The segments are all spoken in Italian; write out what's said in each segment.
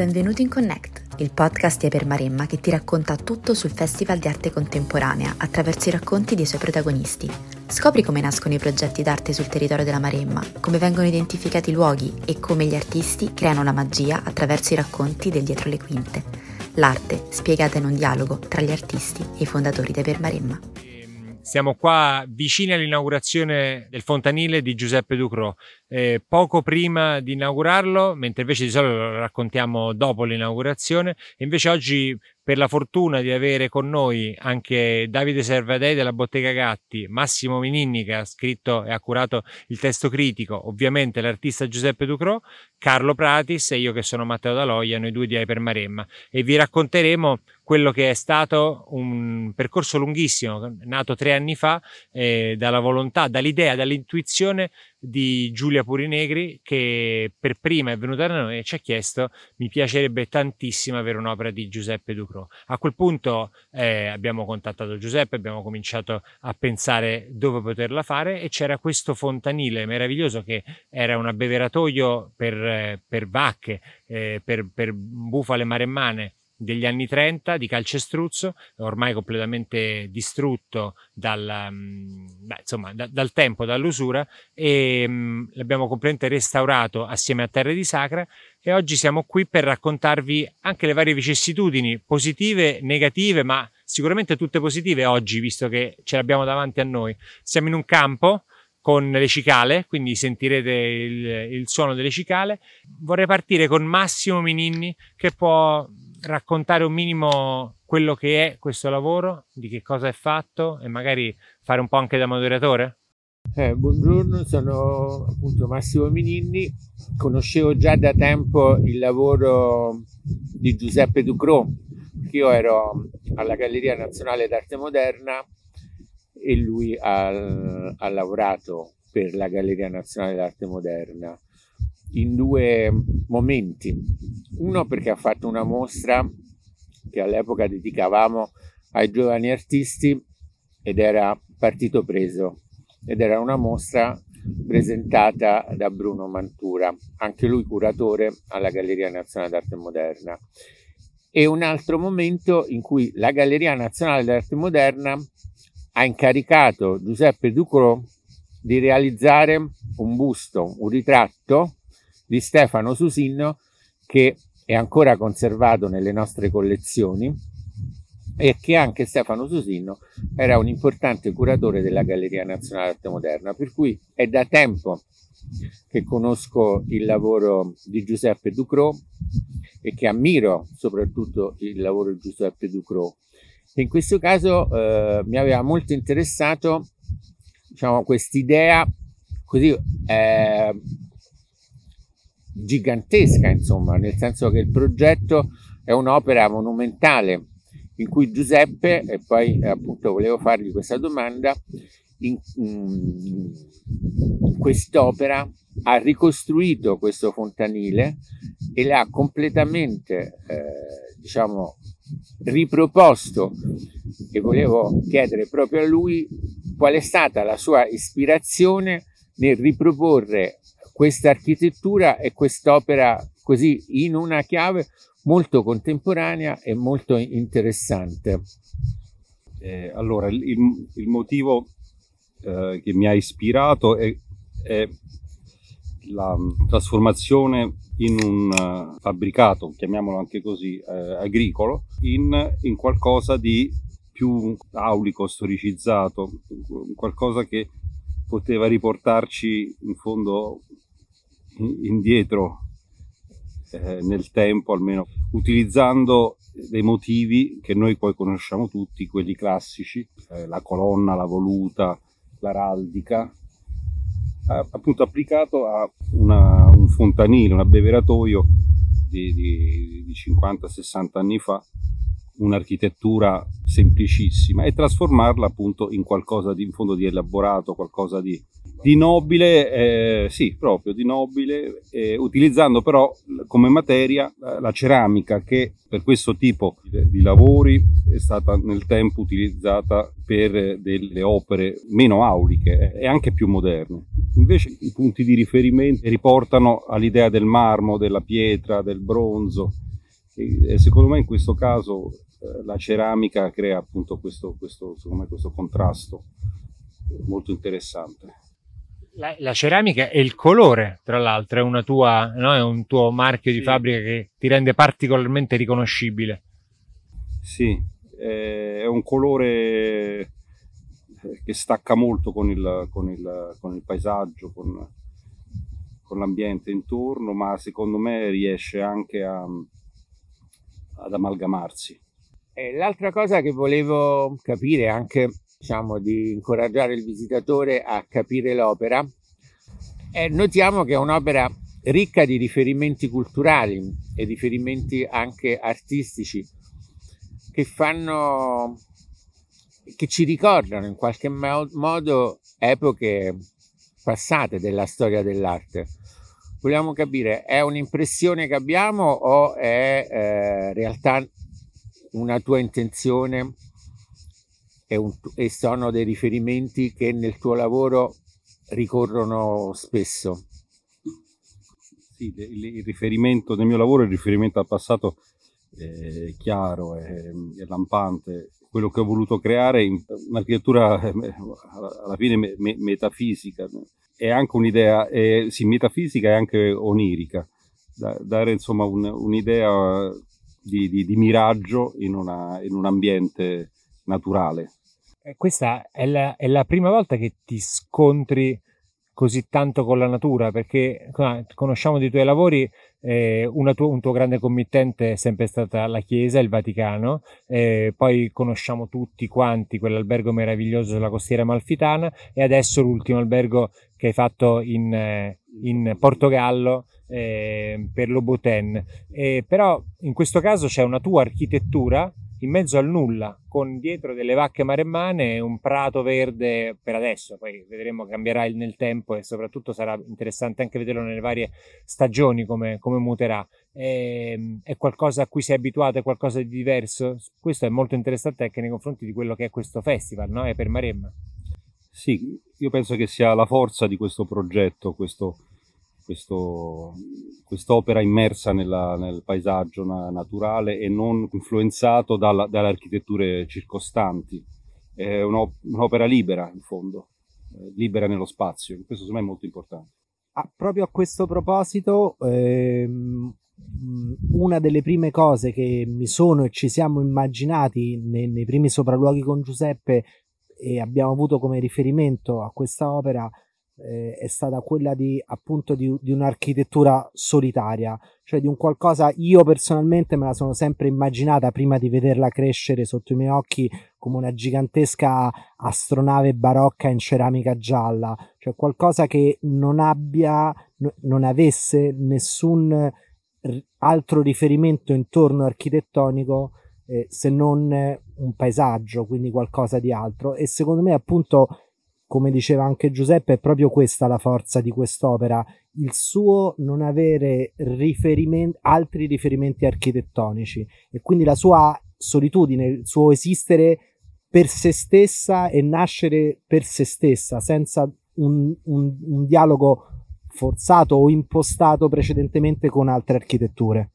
Benvenuto in Connect, il podcast di Eper Maremma che ti racconta tutto sul Festival di Arte Contemporanea attraverso i racconti dei suoi protagonisti. Scopri come nascono i progetti d'arte sul territorio della Maremma, come vengono identificati i luoghi e come gli artisti creano la magia attraverso i racconti del dietro le quinte. L'arte spiegata in un dialogo tra gli artisti e i fondatori di Eper Maremma. Siamo qua vicini all'inaugurazione del fontanile di Giuseppe Ducrot, eh, poco prima di inaugurarlo, mentre invece di solito lo raccontiamo dopo l'inaugurazione. Invece oggi per la fortuna di avere con noi anche Davide Servadei della Bottega Gatti, Massimo Mininni che ha scritto e ha curato il testo critico, ovviamente l'artista Giuseppe Ducrot, Carlo Pratis e io che sono Matteo Daloia, noi due di Hyper Maremma e vi racconteremo quello che è stato un percorso lunghissimo, nato tre anni fa, eh, dalla volontà, dall'idea, dall'intuizione di Giulia Purinegri che per prima è venuta da noi e ci ha chiesto mi piacerebbe tantissimo avere un'opera di Giuseppe Ducro. A quel punto eh, abbiamo contattato Giuseppe, abbiamo cominciato a pensare dove poterla fare e c'era questo fontanile meraviglioso che era un abbeveratoio per, eh, per vacche, eh, per, per bufale maremmane degli anni 30 di calcestruzzo, ormai completamente distrutto dal, mm, beh, insomma, da, dal tempo, dall'usura, e mh, mm, l'abbiamo completamente restaurato assieme a Terre di Sacra e oggi siamo qui per raccontarvi anche le varie vicissitudini positive, negative, ma sicuramente tutte positive oggi, visto che ce l'abbiamo davanti a noi. Siamo in un campo con le cicale, quindi sentirete il, il suono delle cicale. Vorrei partire con Massimo Mininni che può raccontare un minimo quello che è questo lavoro, di che cosa è fatto e magari fare un po' anche da moderatore? Eh, buongiorno, sono appunto Massimo Mininni, conoscevo già da tempo il lavoro di Giuseppe Ducrot, io ero alla Galleria Nazionale d'Arte Moderna e lui ha, ha lavorato per la Galleria Nazionale d'Arte Moderna in due momenti. Uno perché ha fatto una mostra che all'epoca dedicavamo ai giovani artisti ed era partito preso ed era una mostra presentata da Bruno Mantura, anche lui curatore alla Galleria Nazionale d'Arte Moderna. E un altro momento in cui la Galleria Nazionale d'Arte Moderna ha incaricato Giuseppe Ducrot di realizzare un busto, un ritratto di Stefano Susinno che è ancora conservato nelle nostre collezioni e che anche Stefano Susinno era un importante curatore della Galleria Nazionale Arte Moderna, per cui è da tempo che conosco il lavoro di Giuseppe Ducrot e che ammiro soprattutto il lavoro di Giuseppe Ducrot. In questo caso eh, mi aveva molto interessato diciamo, quest'idea così eh, gigantesca, insomma, nel senso che il progetto è un'opera monumentale in cui Giuseppe, e poi appunto volevo fargli questa domanda, in, in quest'opera ha ricostruito questo fontanile e l'ha completamente, eh, diciamo, riproposto. E volevo chiedere proprio a lui qual è stata la sua ispirazione nel riproporre questa architettura e quest'opera così in una chiave molto contemporanea e molto interessante. Eh, allora, il, il motivo eh, che mi ha ispirato è, è la trasformazione in un uh, fabbricato, chiamiamolo anche così, eh, agricolo, in, in, qualcosa di più aulico, storicizzato, qualcosa che poteva riportarci in fondo indietro eh, nel tempo, almeno utilizzando dei motivi che noi poi conosciamo tutti, quelli classici, eh, la colonna, la voluta, l'araldica, eh, appunto applicato a una, un fontanile, un abbeveratoio di, di, di 50-60 anni fa, un'architettura semplicissima e trasformarla appunto in qualcosa di in fondo di elaborato, qualcosa di di nobile, eh, sì, proprio di nobile, eh, utilizzando però come materia la ceramica che per questo tipo di lavori è stata nel tempo utilizzata per delle opere meno auliche e anche più moderne. Invece i punti di riferimento riportano all'idea del marmo, della pietra, del bronzo, E, secondo me in questo caso la ceramica crea appunto questo, questo, me, questo contrasto molto interessante. La, la, ceramica e il colore, tra l'altro, è, una tua, no? è un tuo marchio sì. di fabbrica che ti rende particolarmente riconoscibile. Sì, è un colore che stacca molto con il, con il, con il paesaggio, con, con, l'ambiente intorno, ma secondo me riesce anche a, ad amalgamarsi. E l'altra cosa che volevo capire, anche diciamo, di incoraggiare il visitatore a capire l'opera, è notiamo che è un'opera ricca di riferimenti culturali e riferimenti anche artistici che fanno che ci ricordano in qualche modo epoche passate della storia dell'arte. Vogliamo capire, è un'impressione che abbiamo o è eh, realtà una tua intenzione e, un, e sono dei riferimenti che nel tuo lavoro ricorrono spesso? Sì, il, riferimento del mio lavoro, il riferimento al passato è chiaro, è, è lampante. Quello che ho voluto creare in un'architettura eh, alla fine me, metafisica. È anche un'idea eh, sì, metafisica e anche onirica. Da, dare insomma un, un'idea di, di, di miraggio in, una, in, un ambiente naturale. Questa è la, è la prima volta che ti scontri così tanto con la natura perché conosciamo dei tuoi lavori eh, tuo, un tuo grande committente è sempre stata la Chiesa, il Vaticano, eh, poi conosciamo tutti quanti quell'albergo meraviglioso della costiera malfitana e adesso l'ultimo albergo che hai fatto in, eh, in Portogallo eh, per Loboten. però in questo caso c'è una tua architettura in mezzo al nulla, con dietro delle vacche maremmane e un prato verde per adesso, poi vedremo cambierà nel tempo e soprattutto sarà interessante anche vederlo nelle varie stagioni come, come muterà. È, ehm, è, qualcosa a cui sei abituato, è qualcosa di diverso? Questo è molto interessante anche nei confronti di quello che è questo festival, no? È per Maremma. Sì, io penso che sia la forza di questo progetto, questo questo, quest'opera immersa nella, nel paesaggio na- naturale e non influenzato dalla, dalle architetture circostanti. È un'opera libera, in fondo, eh, libera nello spazio. Questo secondo me è molto importante. Ah, proprio a questo proposito, ehm, una delle prime cose che mi sono e ci siamo immaginati nei, nei primi sopralluoghi con Giuseppe e abbiamo avuto come riferimento a questa opera eh, è stata quella di appunto di, di, un'architettura solitaria, cioè di un qualcosa io personalmente me la sono sempre immaginata prima di vederla crescere sotto i miei occhi come una gigantesca astronave barocca in ceramica gialla, cioè qualcosa che non abbia, non avesse nessun altro riferimento intorno architettonico eh, se non un paesaggio, quindi qualcosa di altro. E secondo me, appunto, come diceva anche Giuseppe, è proprio questa la forza di quest'opera, il suo non avere riferimenti, altri riferimenti architettonici e quindi la sua solitudine, il suo esistere per se stessa e nascere per se stessa, senza un, un, un dialogo forzato o impostato precedentemente con altre architetture.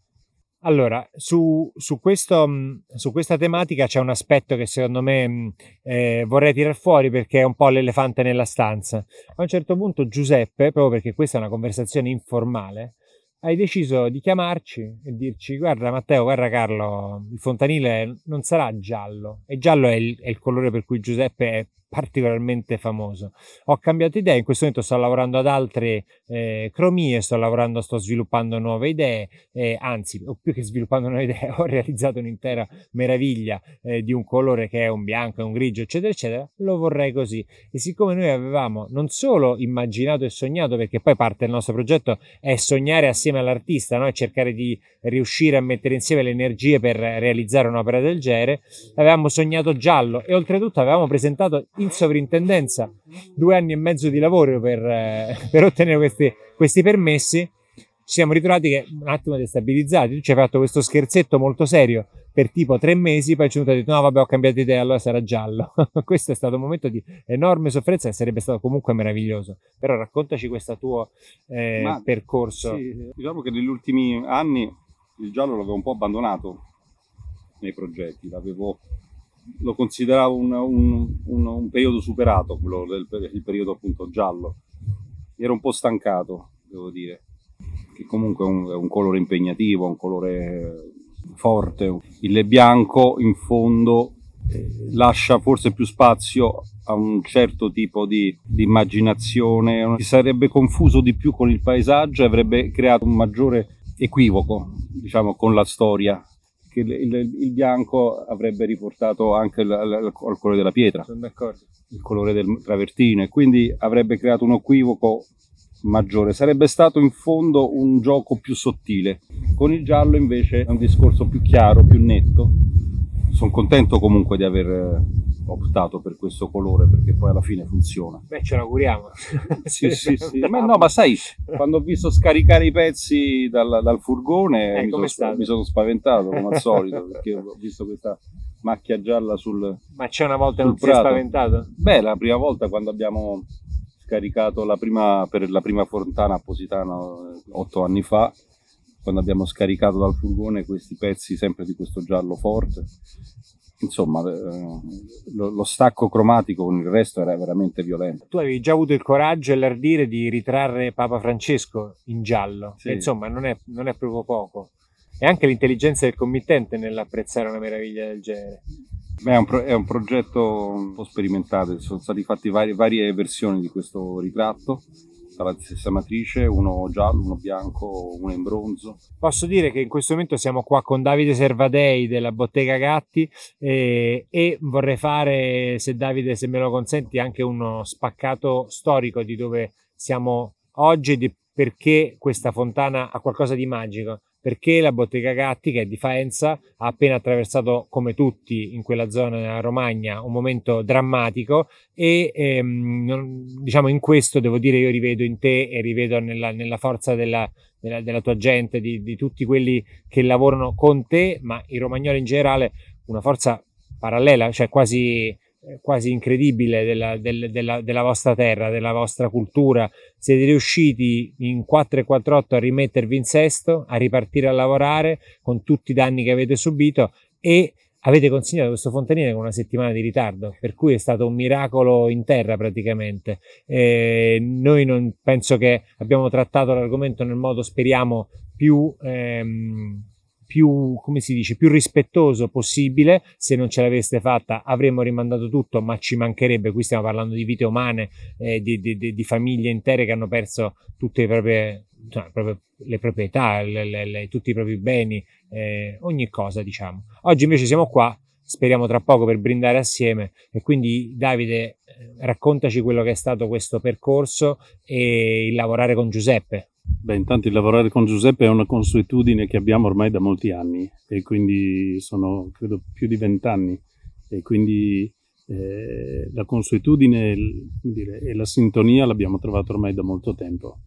Allora, su, su, questo, mm, su, questa tematica c'è un aspetto che secondo me mm, eh, vorrei tirar fuori perché è un po' l'elefante nella stanza. A un certo punto Giuseppe, proprio perché questa è una conversazione informale, hai deciso di chiamarci e dirci guarda Matteo, guarda Carlo, il fontanile non sarà giallo e giallo è il, è il colore per cui Giuseppe è particolarmente famoso. Ho cambiato idea, in questo momento sto lavorando ad altre eh, cromie, sto lavorando, sto sviluppando nuove idee, eh, anzi, o più che sviluppando nuove idee, ho realizzato un'intera meraviglia eh, di un colore che è un bianco, un grigio, eccetera, eccetera, lo vorrei così. E siccome noi avevamo non solo immaginato e sognato, perché poi parte del nostro progetto è sognare assieme all'artista, no? cercare di riuscire a mettere insieme le energie per realizzare un'opera del genere, avevamo sognato giallo e oltretutto avevamo presentato in sovrintendenza due anni e mezzo di lavoro per, eh, per ottenere questi, questi permessi, ci siamo ritrovati che un attimo destabilizzati. Tu ci hai fatto questo scherzetto molto serio per tipo tre mesi, poi ci è venuto e detto no vabbè ho cambiato idea, allora sarà giallo. questo è stato un momento di enorme sofferenza e sarebbe stato comunque meraviglioso. Però raccontaci questo tuo eh, percorso. Sì, diciamo che negli ultimi anni il giallo l'avevo un po' abbandonato nei progetti, l'avevo, lo consideravo un, un, un, un periodo superato, quello del il periodo appunto giallo. Ero un po' stancato, devo dire, che comunque è un, è un colore impegnativo, un colore forte. Il bianco in fondo eh, lascia forse più spazio a un certo tipo di, di, immaginazione, si sarebbe confuso di più con il paesaggio e avrebbe creato un maggiore equivoco, diciamo, con la storia che il, il, il bianco avrebbe riportato anche al, al, colore della pietra, il colore del travertino e quindi avrebbe creato un equivoco maggiore. Sarebbe stato in fondo un gioco più sottile. Con il giallo invece è un discorso più chiaro, più netto. Sono contento comunque di aver eh, optato per questo colore perché poi alla fine funziona. Beh, ce l'auguriamo. sì, sì, sì. Ma no, ma sai, quando ho visto scaricare i pezzi dal, dal furgone eh, mi, sono, mi, sono, spaventato come al solito perché ho visto questa macchia gialla sul Ma c'è una volta non ti sei spaventato? Beh, la prima volta quando abbiamo scaricato la prima, per la prima fontana a Positano eh, otto anni fa, quando abbiamo scaricato dal furgone questi pezzi sempre di questo giallo forte. Insomma, eh, lo, lo, stacco cromatico con il resto era veramente violento. Tu avevi già avuto il coraggio e l'ardire di ritrarre Papa Francesco in giallo, sì. insomma non è, non è proprio poco. E anche l'intelligenza del committente nell'apprezzare una meraviglia del genere. Beh, è, un pro- è, un progetto un po' sperimentato, sono state fatte varie, varie versioni di questo ritratto dalla stessa matrice, uno giallo, uno bianco, uno in bronzo. Posso dire che in questo momento siamo qua con Davide Servadei della Bottega Gatti eh, e vorrei fare, se Davide se me lo consenti, anche uno spaccato storico di dove siamo oggi e di perché questa fontana ha qualcosa di magico perché la bottega Gatti, che è di Faenza, ha appena attraversato, come tutti in quella zona della Romagna, un momento drammatico e ehm, diciamo in questo devo dire io rivedo in te e rivedo nella, nella forza della, della, della, tua gente, di, di tutti quelli che lavorano con te, ma i romagnoli in generale, una forza parallela, cioè quasi quasi incredibile della, del, della, della, vostra terra, della vostra cultura. Siete riusciti in 4 e 48 a rimettervi in sesto, a ripartire a lavorare con tutti i danni che avete subito e avete consegnato questo fontanile con una settimana di ritardo, per cui è stato un miracolo in terra praticamente. Eh, noi non penso che abbiamo trattato l'argomento nel modo, speriamo, più ehm, più, come si dice, più rispettoso possibile. Se non ce l'aveste fatta avremmo rimandato tutto, ma ci mancherebbe. Qui stiamo parlando di vite umane, eh, di, di, di, famiglie intere che hanno perso tutte le proprie, cioè, proprie, le proprietà, le, le, le, tutti i propri beni, eh, ogni cosa diciamo. Oggi invece siamo qua, speriamo tra poco per brindare assieme e quindi Davide eh, raccontaci quello che è stato questo percorso e il lavorare con Giuseppe. Beh, intanto il lavorare con Giuseppe è una consuetudine che abbiamo ormai da molti anni e quindi sono credo più di vent'anni e quindi eh, la consuetudine dire, e la sintonia l'abbiamo trovato ormai da molto tempo.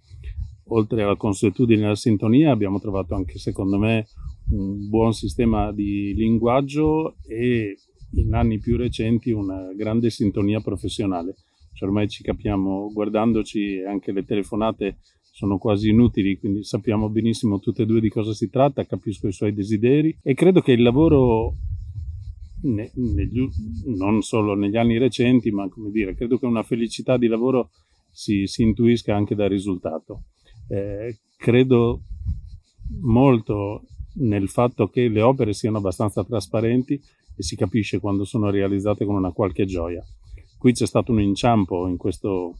Oltre alla consuetudine e alla sintonia abbiamo trovato anche secondo me un buon sistema di linguaggio e in anni più recenti una grande sintonia professionale. Cioè ormai ci capiamo guardandoci e anche le telefonate sono quasi inutili, quindi sappiamo benissimo tutte e due di cosa si tratta, capisco i suoi desideri e credo che il lavoro, ne, negli, non solo negli anni recenti, ma come dire, credo che una felicità di lavoro si, si intuisca anche dal risultato. Eh, credo molto nel fatto che le opere siano abbastanza trasparenti e si capisce quando sono realizzate con una qualche gioia. Qui c'è stato un inciampo in questo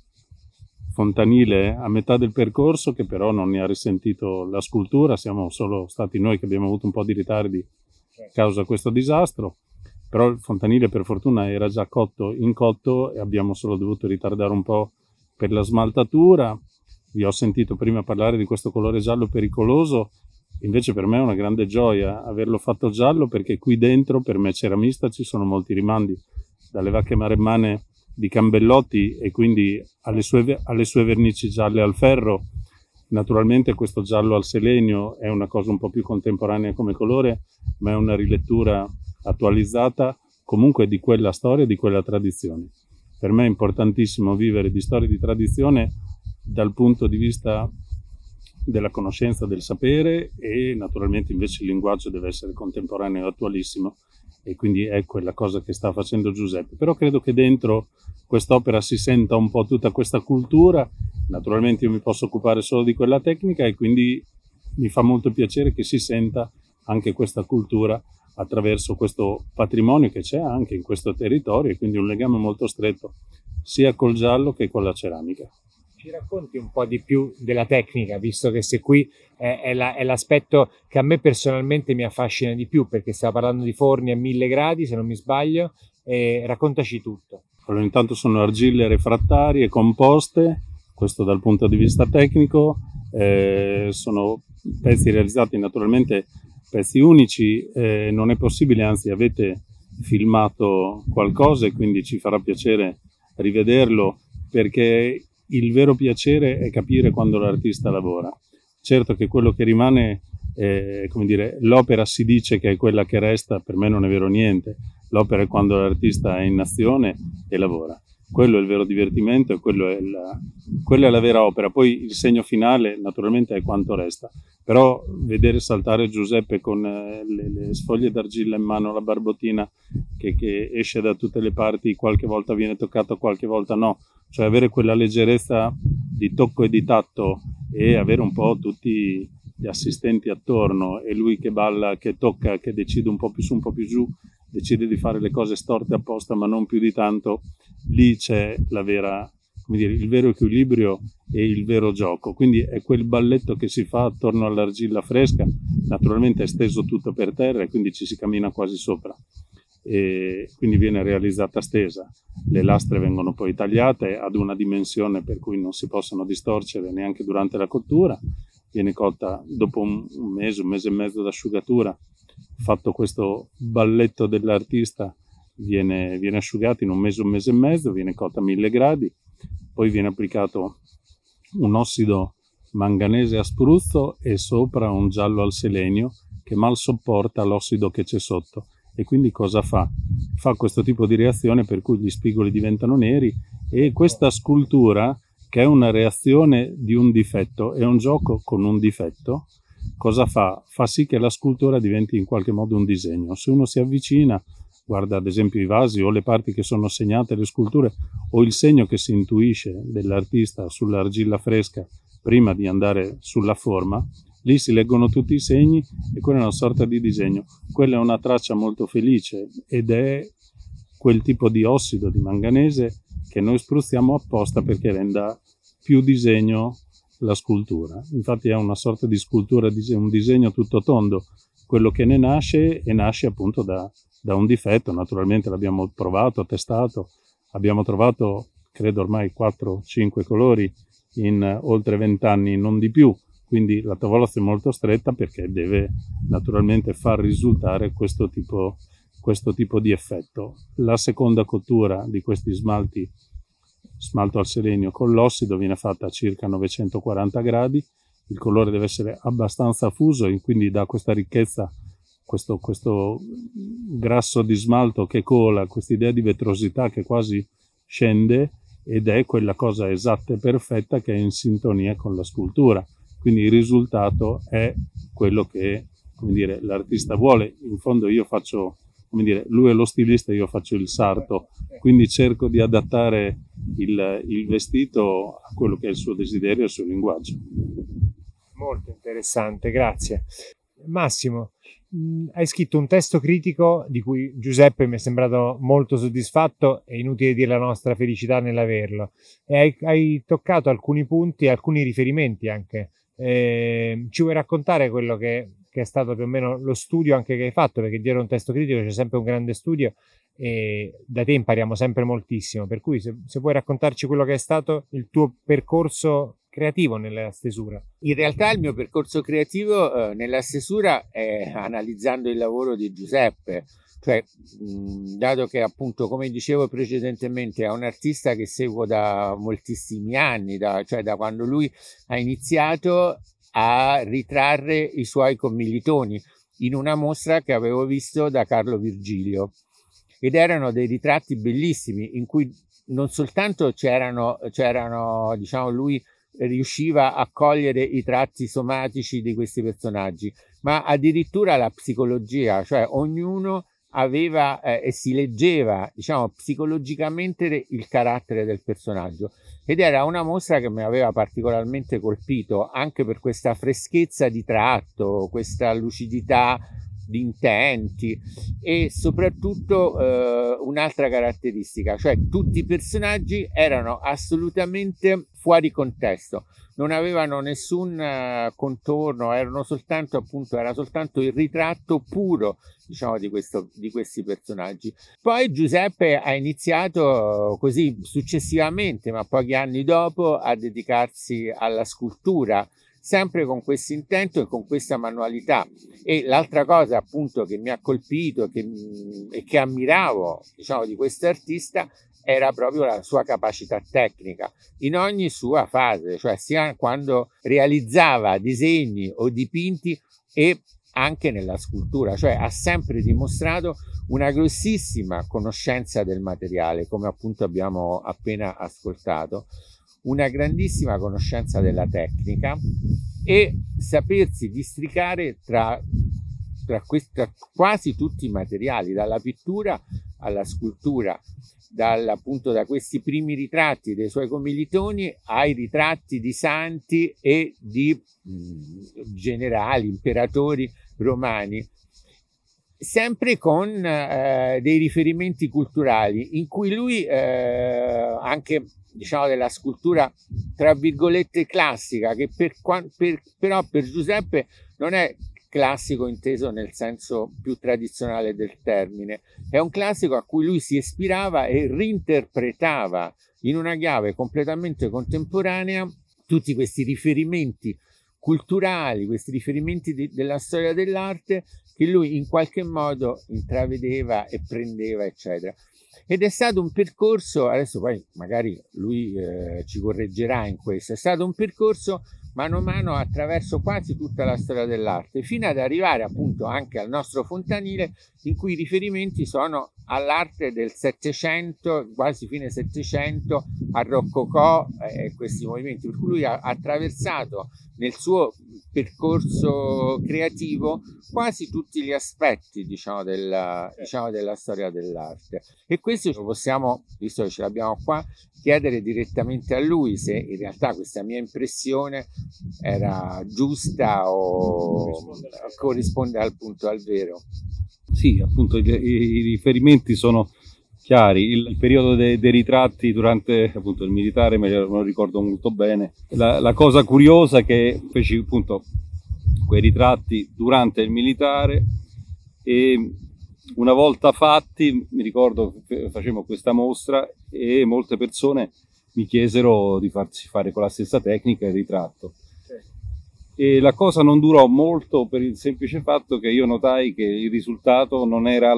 fontanile a metà del percorso che però non ne ha risentito la scultura, siamo solo stati noi che abbiamo avuto un po' di ritardi a causa di questo disastro, però il fontanile per fortuna era già cotto in cotto e abbiamo solo dovuto ritardare un po' per la smaltatura. Vi ho sentito prima parlare di questo colore giallo pericoloso, invece per me è una grande gioia averlo fatto giallo perché qui dentro per me ceramista ci sono molti rimandi, dalle vacche maremmane di Cambellotti e quindi alle sue, alle sue vernici gialle al ferro. Naturalmente questo giallo al selenio è una cosa un po' più contemporanea come colore, ma è una rilettura attualizzata comunque di quella storia, di quella tradizione. Per me è importantissimo vivere di storia e di tradizione dal punto di vista della conoscenza, del sapere e naturalmente invece il linguaggio deve essere contemporaneo e attualissimo e quindi è quella cosa che sta facendo Giuseppe. Però credo che dentro quest'opera si senta un po' tutta questa cultura, naturalmente io mi posso occupare solo di quella tecnica e quindi mi fa molto piacere che si senta anche questa cultura attraverso questo patrimonio che c'è anche in questo territorio e quindi un legame molto stretto sia col giallo che con la ceramica ci racconti un po' di più della tecnica, visto che se qui è, è, la, è, l'aspetto che a me personalmente mi affascina di più, perché stiamo parlando di forni a mille gradi, se non mi sbaglio, e raccontaci tutto. Allora, intanto sono argille refrattarie composte, questo dal punto di vista tecnico, eh, sono pezzi realizzati naturalmente pezzi unici, eh, non è possibile, anzi avete filmato qualcosa e quindi ci farà piacere rivederlo perché il vero piacere è capire quando l'artista lavora. Certo che quello che rimane, eh, come dire, l'opera si dice che è quella che resta, per me non è vero niente. L'opera è quando l'artista è in azione e lavora. Quello è il vero divertimento e è la, quella è la vera opera. Poi il segno finale naturalmente è quanto resta. Però vedere saltare Giuseppe con eh, le, le, sfoglie d'argilla in mano, la barbottina che, che esce da tutte le parti, qualche volta viene toccato, qualche volta no, cioè avere quella leggerezza di tocco e di tatto e avere un po' tutti gli assistenti attorno e lui che balla, che tocca, che decide un po' più su, un po' più giù, decide di fare le cose storte apposta ma non più di tanto, lì c'è la vera, come dire, il vero equilibrio e il vero gioco. Quindi è quel balletto che si fa attorno all'argilla fresca, naturalmente è steso tutto per terra e quindi ci si cammina quasi sopra e quindi viene realizzata stesa. Le lastre vengono poi tagliate ad una dimensione per cui non si possono distorcere neanche durante la cottura, viene cotta dopo un, mese, un mese e mezzo d'asciugatura, fatto questo balletto dell'artista, viene, viene asciugato in un mese, un mese e mezzo, viene cotta a mille gradi, poi viene applicato un ossido manganese a spruzzo e sopra un giallo al selenio che mal sopporta l'ossido che c'è sotto. E quindi cosa fa? Fa questo tipo di reazione per cui gli spigoli diventano neri e questa scultura, che è una reazione di un difetto, è un gioco con un difetto, cosa fa? Fa sì che la scultura diventi in qualche modo un disegno. Se uno si avvicina, guarda ad esempio i vasi o le parti che sono segnate, le sculture, o il segno che si intuisce dell'artista sull'argilla fresca prima di andare sulla forma, Lì si leggono tutti i segni e quella è una sorta di disegno. Quella è una traccia molto felice ed è quel tipo di ossido di manganese che noi spruzziamo apposta perché renda più disegno la scultura. Infatti è una sorta di scultura, un disegno tutto tondo, quello che ne nasce e nasce appunto da, da un difetto. Naturalmente l'abbiamo provato, testato, abbiamo trovato credo ormai 4-5 colori in oltre 20 anni, non di più quindi la tavolozza è molto stretta perché deve naturalmente far risultare questo tipo, questo tipo di effetto. La seconda cottura di questi smalti, smalto al selenio con l'ossido, viene fatta a circa 940 gradi, il colore deve essere abbastanza fuso e quindi dà questa ricchezza, questo, questo grasso di smalto che cola, questa idea di vetrosità che quasi scende ed è quella cosa esatta e perfetta che è in sintonia con la scultura quindi il risultato è quello che dire, l'artista vuole. In fondo io faccio, come dire, lui è lo stilista, io faccio il sarto, quindi cerco di adattare il, il vestito a quello che è il suo desiderio e il suo linguaggio. Molto interessante, grazie. Massimo, hai scritto un testo critico di cui Giuseppe mi è sembrato molto soddisfatto, è inutile dire la nostra felicità nell'averlo, e hai, hai toccato alcuni punti, alcuni riferimenti anche eh, ci vuoi raccontare quello che, che, è stato più o meno lo studio anche che hai fatto? Perché dietro un testo critico c'è sempre un grande studio e da te impariamo sempre moltissimo. Per cui, se, se puoi raccontarci quello che è stato il tuo percorso creativo nella stesura? In realtà il mio percorso creativo eh, nella stesura è analizzando il lavoro di Giuseppe, cioè, dato che appunto, come dicevo precedentemente, è un artista che seguo da moltissimi anni, da, cioè da quando lui ha iniziato a ritrarre i suoi commilitoni in una mostra che avevo visto da Carlo Virgilio. Ed erano dei ritratti bellissimi in cui non soltanto c'erano, c'erano diciamo, lui riusciva a cogliere i tratti somatici di questi personaggi, ma addirittura la psicologia, cioè ognuno aveva eh, e si leggeva, diciamo, psicologicamente il carattere del personaggio ed era una mostra che mi aveva particolarmente colpito anche per questa freschezza di tratto, questa lucidità di intenti e soprattutto eh, un'altra caratteristica, cioè tutti i personaggi erano assolutamente fuori contesto, non avevano nessun uh, contorno, erano soltanto appunto, era soltanto il ritratto puro diciamo di, questo, di questi personaggi. Poi Giuseppe ha iniziato così successivamente, ma pochi anni dopo, a dedicarsi alla scultura sempre con questo intento e con questa manualità. E l'altra cosa appunto che mi ha colpito che, e che ammiravo diciamo, di questo artista era proprio la sua capacità tecnica. In ogni sua fase, cioè sia quando realizzava disegni o dipinti e anche nella scultura, cioè ha sempre dimostrato una grossissima conoscenza del materiale, come appunto abbiamo appena ascoltato, una grandissima conoscenza della tecnica e sapersi districare tra, tra, questi, tra quasi tutti i materiali, dalla pittura alla scultura, dal, appunto da questi primi ritratti dei suoi commilitoni ai ritratti di santi e di mh, generali, imperatori romani, sempre con eh, dei riferimenti culturali in cui lui eh, anche diciamo della scultura tra virgolette classica che per, per, però per Giuseppe non è classico inteso nel senso più tradizionale del termine. È un classico a cui lui si ispirava e reinterpretava in una chiave completamente contemporanea tutti questi riferimenti culturali, questi riferimenti di, della storia dell'arte che lui in qualche modo intravedeva e prendeva, eccetera. Ed è stato un percorso, adesso poi magari lui eh, ci correggerà in questo, è stato un percorso mano a mano attraverso quasi tutta la storia dell'arte, fino ad arrivare appunto anche al nostro fontanile, in cui i riferimenti sono all'arte del Settecento, quasi fine Settecento, al Rococò e eh, questi movimenti, per cui lui ha attraversato nel suo percorso creativo quasi tutti gli aspetti diciamo della, diciamo, della storia dell'arte. E questo lo possiamo, visto che ce l'abbiamo qua, chiedere direttamente a lui se in realtà questa mia impressione era giusta o corrisponde al punto al vero. Sì, appunto i, i riferimenti sono chiari. Il, il periodo dei, dei, ritratti durante appunto, il militare me lo ricordo molto bene. La, la, cosa curiosa è che feci appunto quei ritratti durante il militare e una volta fatti, mi ricordo facevamo questa mostra e molte persone mi chiesero di farsi fare con la stessa tecnica il ritratto. E la cosa non durò molto per il semplice fatto che io notai che il risultato non era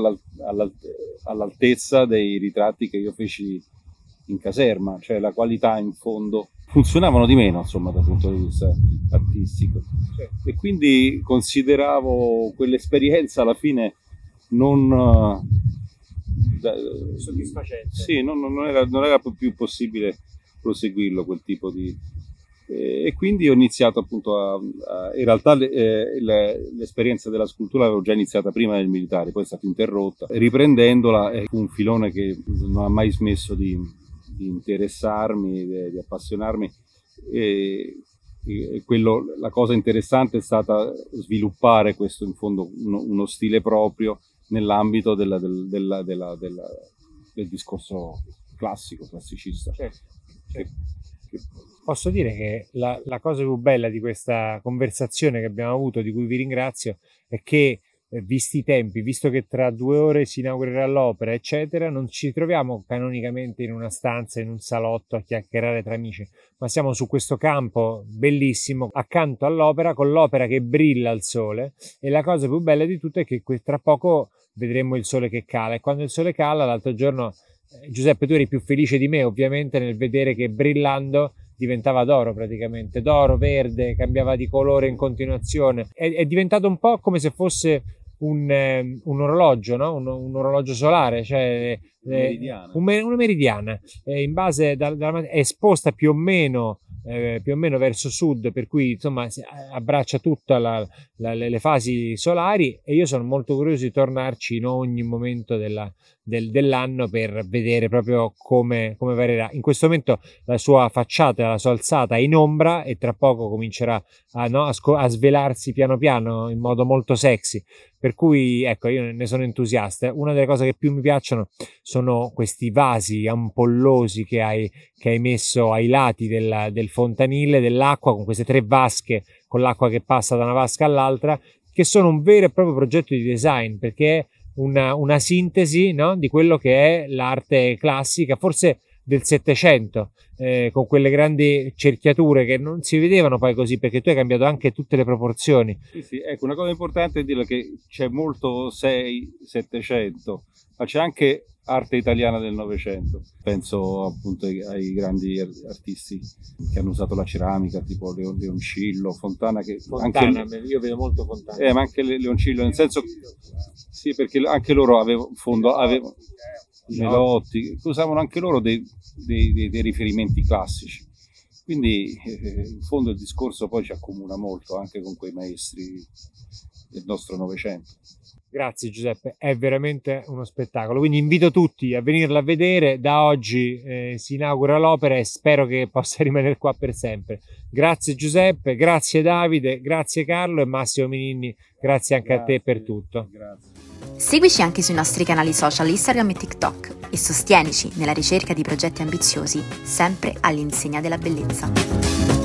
all'altezza dei ritratti che io feci in caserma, cioè la qualità in fondo. Funzionavano di meno insomma dal punto di vista artistico. E quindi consideravo quell'esperienza alla fine non da, soddisfacente sì, non, non, era, non era più possibile proseguirlo quel tipo di, e quindi ho iniziato appunto a, a in realtà eh, l'esperienza della scultura l'avevo già iniziata prima del militare, poi è stata interrotta. Riprendendola è un filone che non ha mai smesso di, di interessarmi, di, di appassionarmi. E quello, la cosa interessante è stata sviluppare questo in fondo uno, uno stile proprio nell'ambito della, del, della, della, del discorso classico, classicista. Certo, certo. Che, che, posso dire che la, la, cosa più bella di questa conversazione che abbiamo avuto, di cui vi ringrazio, è che eh, visti i tempi, visto che tra due ore si inaugurerà l'opera, eccetera, non ci troviamo canonicamente in una stanza, in un salotto a chiacchierare tra amici, ma siamo su questo campo bellissimo accanto all'opera, con l'opera che brilla al sole e la cosa più bella di tutto è che tra poco vedremo il sole che cala e quando il sole cala, l'altro giorno eh, Giuseppe tu eri più felice di me ovviamente nel vedere che brillando diventava d'oro praticamente, d'oro, verde, cambiava di colore in continuazione. È, è diventato un po' come se fosse un, eh, un orologio, no? un, un, orologio solare, cioè meridiana. Un, una meridiana, in base da, da, è esposta più o meno eh, più o meno verso sud, per cui insomma abbraccia tutte le fasi solari e io sono molto curioso di tornarci in ogni momento della, del, dell'anno per vedere proprio come, come varierà. In questo momento la sua facciata, la sua alzata è in ombra e tra poco comincerà a, no, a, sco- a svelarsi piano piano in modo molto sexy. Per cui ecco, io ne sono entusiasta. Una delle cose che più mi piacciono sono questi vasi ampollosi che hai, che hai messo ai lati del, del fontanile dell'acqua con queste tre vasche con l'acqua che passa da una vasca all'altra, che sono un vero e proprio progetto di design perché una, una sintesi no? di quello che è l'arte classica, forse del Settecento, eh, con quelle grandi cerchiature che non si vedevano poi così, perché tu hai cambiato anche tutte le proporzioni. Sì, sì, ecco, una cosa importante è dire che c'è molto 6-700, ma c'è anche arte italiana del Novecento. Penso appunto ai, grandi artisti che hanno usato la ceramica, tipo Leon, Leoncillo, Fontana. Che Fontana, anche, io vedo molto Fontana. Eh, ma anche Leoncillo, nel senso, sì, perché anche loro avevano, fondo, avevano, Melotti, usavano anche loro dei, dei, dei, dei riferimenti classici. Quindi eh, in fondo il discorso poi ci accomuna molto anche con quei maestri del nostro Novecento. Grazie Giuseppe, è veramente uno spettacolo. Quindi invito tutti a venirla a vedere. Da oggi eh, si inaugura l'opera e spero che possa rimanere qua per sempre. Grazie Giuseppe, grazie Davide, grazie Carlo e Massimo Mininni, grazie anche grazie, a te per tutto. Grazie. Seguici anche sui nostri canali social Instagram e TikTok e sostienici nella ricerca di progetti ambiziosi, sempre all'insegna della bellezza.